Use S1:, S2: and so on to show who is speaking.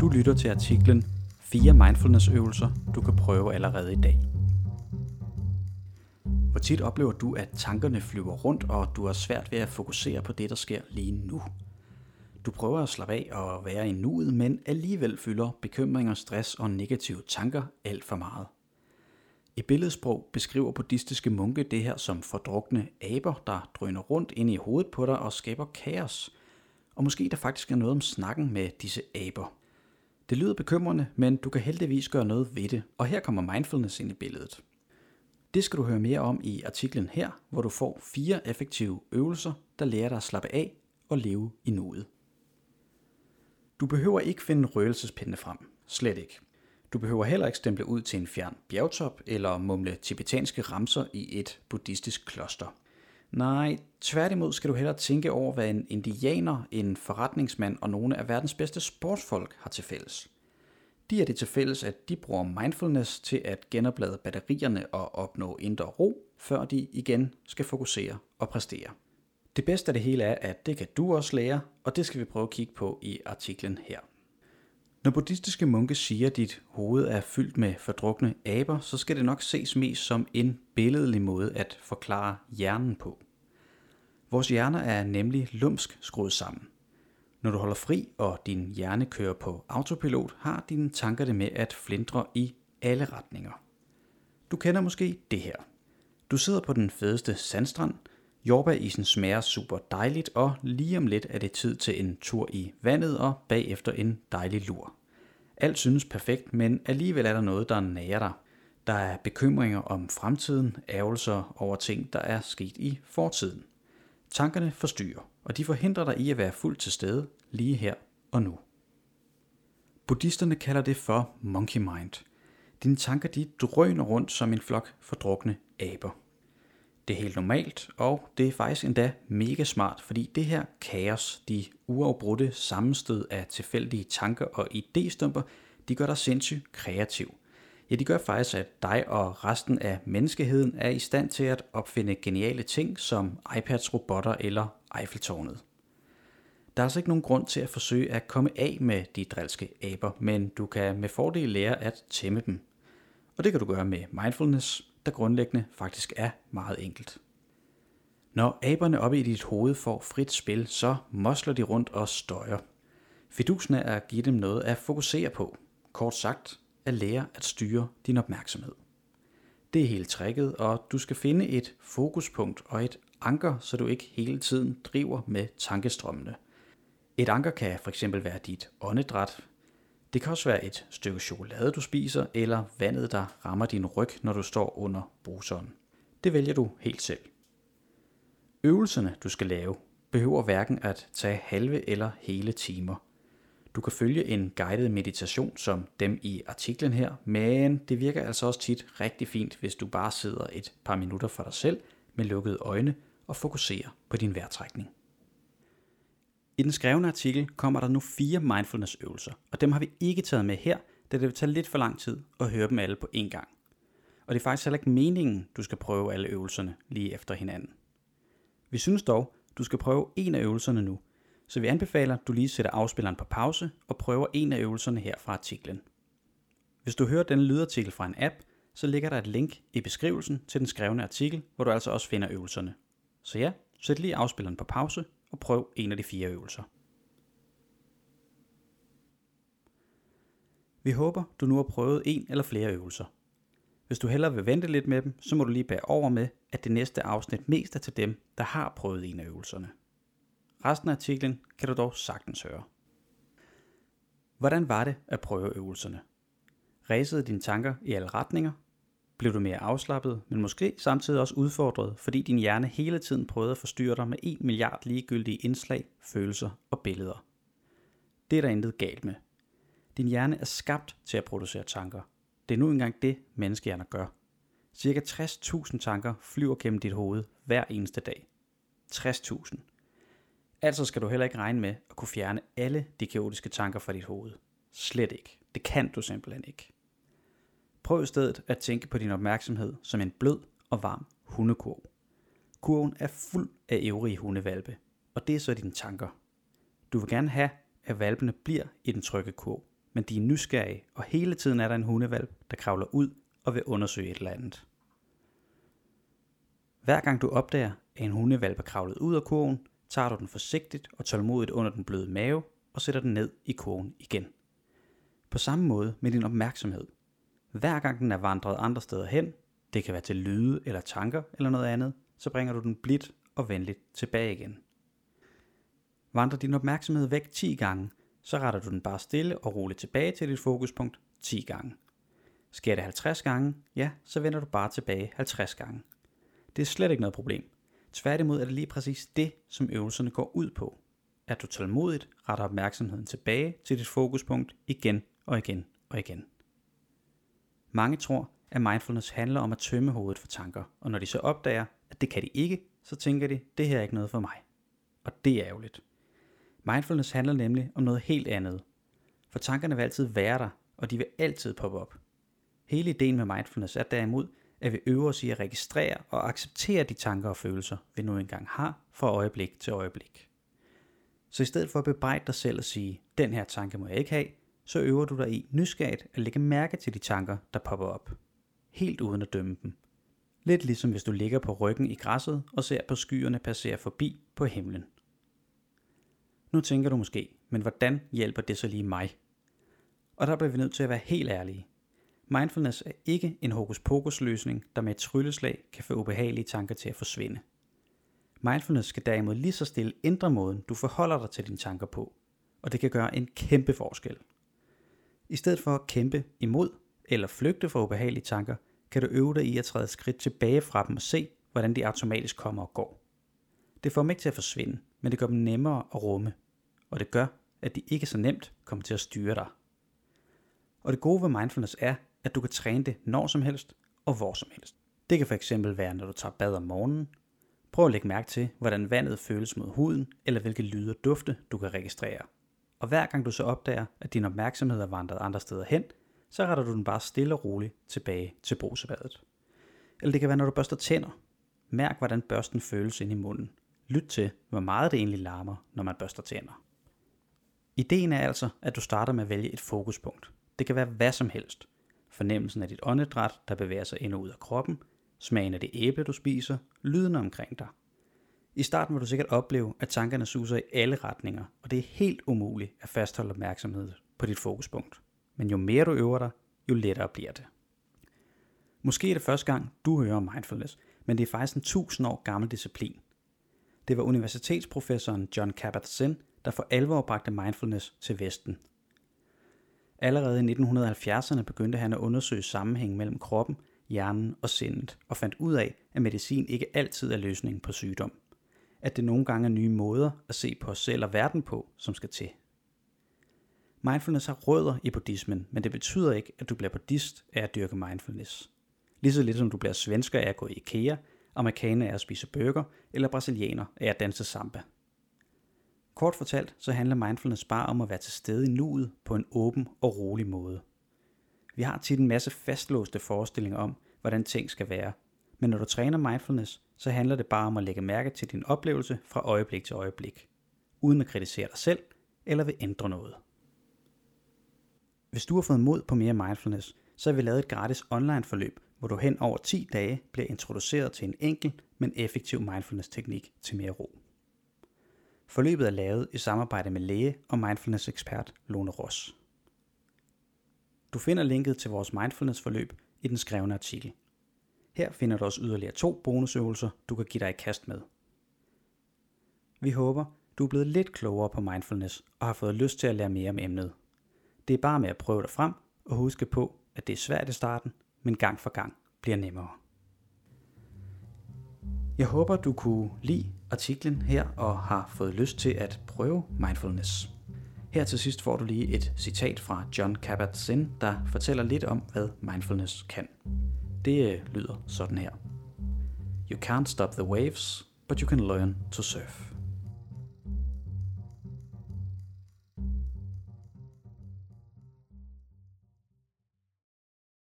S1: Du lytter til artiklen Fire mindfulness-øvelser, du kan prøve allerede i dag. Hvor tit oplever du, at tankerne flyver rundt, og du har svært ved at fokusere på det, der sker lige nu? Du prøver at slappe af og være i nuet, men alligevel fylder bekymringer, stress og negative tanker alt for meget. I billedsprog beskriver buddhistiske munke det her som fordrukne aber, der drøner rundt ind i hovedet på dig og skaber kaos. Og måske der faktisk er noget om snakken med disse aber. Det lyder bekymrende, men du kan heldigvis gøre noget ved det, og her kommer mindfulness ind i billedet. Det skal du høre mere om i artiklen her, hvor du får fire effektive øvelser, der lærer dig at slappe af og leve i nuet. Du behøver ikke finde røgelsespinde frem. Slet ikke. Du behøver heller ikke stemple ud til en fjern bjergtop eller mumle tibetanske ramser i et buddhistisk kloster. Nej, tværtimod skal du hellere tænke over, hvad en indianer, en forretningsmand og nogle af verdens bedste sportsfolk har til fælles. De er det til fælles, at de bruger mindfulness til at genoplade batterierne og opnå indre ro, før de igen skal fokusere og præstere. Det bedste af det hele er, at det kan du også lære, og det skal vi prøve at kigge på i artiklen her. Når buddhistiske munke siger, at dit hoved er fyldt med fordrukne aber, så skal det nok ses mest som en billedlig måde at forklare hjernen på. Vores hjerner er nemlig lumsk skruet sammen. Når du holder fri, og din hjerne kører på autopilot, har dine tanker det med at flindre i alle retninger. Du kender måske det her. Du sidder på den fedeste sandstrand, Jordbærisen smager super dejligt, og lige om lidt er det tid til en tur i vandet og bagefter en dejlig lur. Alt synes perfekt, men alligevel er der noget, der nager dig. Der er bekymringer om fremtiden, ærgelser over ting, der er sket i fortiden. Tankerne forstyrrer, og de forhindrer dig i at være fuldt til stede lige her og nu. Buddhisterne kalder det for monkey mind. Dine tanker de drøner rundt som en flok fordrukne aber. Det er helt normalt, og det er faktisk endda mega smart, fordi det her kaos, de uafbrudte sammenstød af tilfældige tanker og idéstumper, de gør dig sindssygt kreativ. Ja, de gør faktisk, at dig og resten af menneskeheden er i stand til at opfinde geniale ting som iPads, robotter eller Eiffeltårnet. Der er altså ikke nogen grund til at forsøge at komme af med de drilske aber, men du kan med fordel lære at tæmme dem. Og det kan du gøre med mindfulness, der grundlæggende faktisk er meget enkelt. Når aberne oppe i dit hoved får frit spil, så mosler de rundt og støjer. Fidusen er at give dem noget at fokusere på. Kort sagt, at lære at styre din opmærksomhed. Det er helt tricket, og du skal finde et fokuspunkt og et anker, så du ikke hele tiden driver med tankestrømmene. Et anker kan fx være dit åndedræt, det kan også være et stykke chokolade, du spiser, eller vandet, der rammer din ryg, når du står under bruseren. Det vælger du helt selv. Øvelserne, du skal lave, behøver hverken at tage halve eller hele timer. Du kan følge en guided meditation som dem i artiklen her, men det virker altså også tit rigtig fint, hvis du bare sidder et par minutter for dig selv med lukkede øjne og fokuserer på din vejrtrækning. I den skrevne artikel kommer der nu fire mindfulness-øvelser, og dem har vi ikke taget med her, da det vil tage lidt for lang tid at høre dem alle på én gang. Og det er faktisk heller ikke meningen, du skal prøve alle øvelserne lige efter hinanden. Vi synes dog, du skal prøve en af øvelserne nu, så vi anbefaler, at du lige sætter afspilleren på pause og prøver en af øvelserne her fra artiklen. Hvis du hører denne lydartikel fra en app, så ligger der et link i beskrivelsen til den skrevne artikel, hvor du altså også finder øvelserne. Så ja, sæt lige afspilleren på pause og prøv en af de fire øvelser. Vi håber, du nu har prøvet en eller flere øvelser. Hvis du hellere vil vente lidt med dem, så må du lige bære over med, at det næste afsnit mest er til dem, der har prøvet en af øvelserne. Resten af artiklen kan du dog sagtens høre. Hvordan var det at prøve øvelserne? Ræsede dine tanker i alle retninger, blev du mere afslappet, men måske samtidig også udfordret, fordi din hjerne hele tiden prøvede at forstyrre dig med 1 milliard ligegyldige indslag, følelser og billeder. Det er der intet galt med. Din hjerne er skabt til at producere tanker. Det er nu engang det, menneskehjerner gør. Cirka 60.000 tanker flyver gennem dit hoved hver eneste dag. 60.000. Altså skal du heller ikke regne med at kunne fjerne alle de kaotiske tanker fra dit hoved. Slet ikke. Det kan du simpelthen ikke. Prøv i stedet at tænke på din opmærksomhed som en blød og varm hundekurv. Kurven er fuld af øvrige hundevalpe, og det er så dine tanker. Du vil gerne have, at valpene bliver i den trygge kurv, men de er nysgerrige, og hele tiden er der en hundevalp, der kravler ud og vil undersøge et eller andet. Hver gang du opdager, at en hundevalp er kravlet ud af kurven, tager du den forsigtigt og tålmodigt under den bløde mave og sætter den ned i kurven igen. På samme måde med din opmærksomhed. Hver gang den er vandret andre steder hen, det kan være til lyde eller tanker eller noget andet, så bringer du den blidt og venligt tilbage igen. Vandrer din opmærksomhed væk 10 gange, så retter du den bare stille og roligt tilbage til dit fokuspunkt 10 gange. Sker det 50 gange, ja, så vender du bare tilbage 50 gange. Det er slet ikke noget problem. Tværtimod er det lige præcis det, som øvelserne går ud på. At du tålmodigt retter opmærksomheden tilbage til dit fokuspunkt igen og igen og igen. Mange tror, at mindfulness handler om at tømme hovedet for tanker, og når de så opdager, at det kan de ikke, så tænker de, det her er ikke noget for mig. Og det er ærgerligt. Mindfulness handler nemlig om noget helt andet. For tankerne vil altid være der, og de vil altid poppe op. Hele ideen med mindfulness er derimod, at vi øver os i at registrere og acceptere de tanker og følelser, vi nu engang har fra øjeblik til øjeblik. Så i stedet for at bebrejde dig selv og sige, den her tanke må jeg ikke have, så øver du dig i nysgerrigt at lægge mærke til de tanker, der popper op. Helt uden at dømme dem. Lidt ligesom hvis du ligger på ryggen i græsset og ser på skyerne passere forbi på himlen. Nu tænker du måske, men hvordan hjælper det så lige mig? Og der bliver vi nødt til at være helt ærlige. Mindfulness er ikke en hokus pokus løsning, der med et trylleslag kan få ubehagelige tanker til at forsvinde. Mindfulness skal derimod lige så stille ændre måden, du forholder dig til dine tanker på, og det kan gøre en kæmpe forskel. I stedet for at kæmpe imod eller flygte fra ubehagelige tanker, kan du øve dig i at træde skridt tilbage fra dem og se, hvordan de automatisk kommer og går. Det får dem ikke til at forsvinde, men det gør dem nemmere at rumme, og det gør, at de ikke så nemt kommer til at styre dig. Og det gode ved mindfulness er, at du kan træne det når som helst og hvor som helst. Det kan fx være, når du tager bad om morgenen. Prøv at lægge mærke til, hvordan vandet føles mod huden, eller hvilke lyde og dufte du kan registrere. Og hver gang du så opdager, at din opmærksomhed er vandret andre steder hen, så retter du den bare stille og roligt tilbage til brusebadet. Eller det kan være, når du børster tænder. Mærk, hvordan børsten føles ind i munden. Lyt til, hvor meget det egentlig larmer, når man børster tænder. Ideen er altså, at du starter med at vælge et fokuspunkt. Det kan være hvad som helst. Fornemmelsen af dit åndedræt, der bevæger sig ind og ud af kroppen, smagen af det æble, du spiser, lyden omkring dig. I starten vil du sikkert opleve, at tankerne suser i alle retninger, og det er helt umuligt at fastholde opmærksomhed på dit fokuspunkt. Men jo mere du øver dig, jo lettere bliver det. Måske er det første gang, du hører om mindfulness, men det er faktisk en tusind år gammel disciplin. Det var universitetsprofessoren John Kabat-Zinn, der for alvor bragte mindfulness til Vesten. Allerede i 1970'erne begyndte han at undersøge sammenhængen mellem kroppen, hjernen og sindet, og fandt ud af, at medicin ikke altid er løsningen på sygdom. At det nogle gange er nye måder at se på os selv og verden på, som skal til. Mindfulness har rødder i buddhismen, men det betyder ikke, at du bliver buddhist af at dyrke mindfulness. Ligeså lidt som du bliver svensker af at gå i IKEA, amerikaner af at spise burger, eller brasilianer af at danse samba. Kort fortalt, så handler mindfulness bare om at være til stede i nuet på en åben og rolig måde. Vi har tit en masse fastlåste forestillinger om, hvordan ting skal være, men når du træner mindfulness, så handler det bare om at lægge mærke til din oplevelse fra øjeblik til øjeblik, uden at kritisere dig selv eller vil ændre noget. Hvis du har fået mod på mere mindfulness, så har vi lavet et gratis online forløb, hvor du hen over 10 dage bliver introduceret til en enkel, men effektiv mindfulness-teknik til mere ro. Forløbet er lavet i samarbejde med læge og mindfulness-ekspert Lone Ross. Du finder linket til vores mindfulness-forløb i den skrevne artikel. Her finder du også yderligere to bonusøvelser, du kan give dig i kast med. Vi håber, du er blevet lidt klogere på mindfulness og har fået lyst til at lære mere om emnet. Det er bare med at prøve dig frem og huske på, at det er svært i starten, men gang for gang bliver nemmere. Jeg håber, du kunne lide artiklen her og har fået lyst til at prøve mindfulness. Her til sidst får du lige et citat fra John Kabat-Zinn, der fortæller lidt om, hvad mindfulness kan. Det øh, lyder sådan her. You can't stop the waves, but you can learn to surf.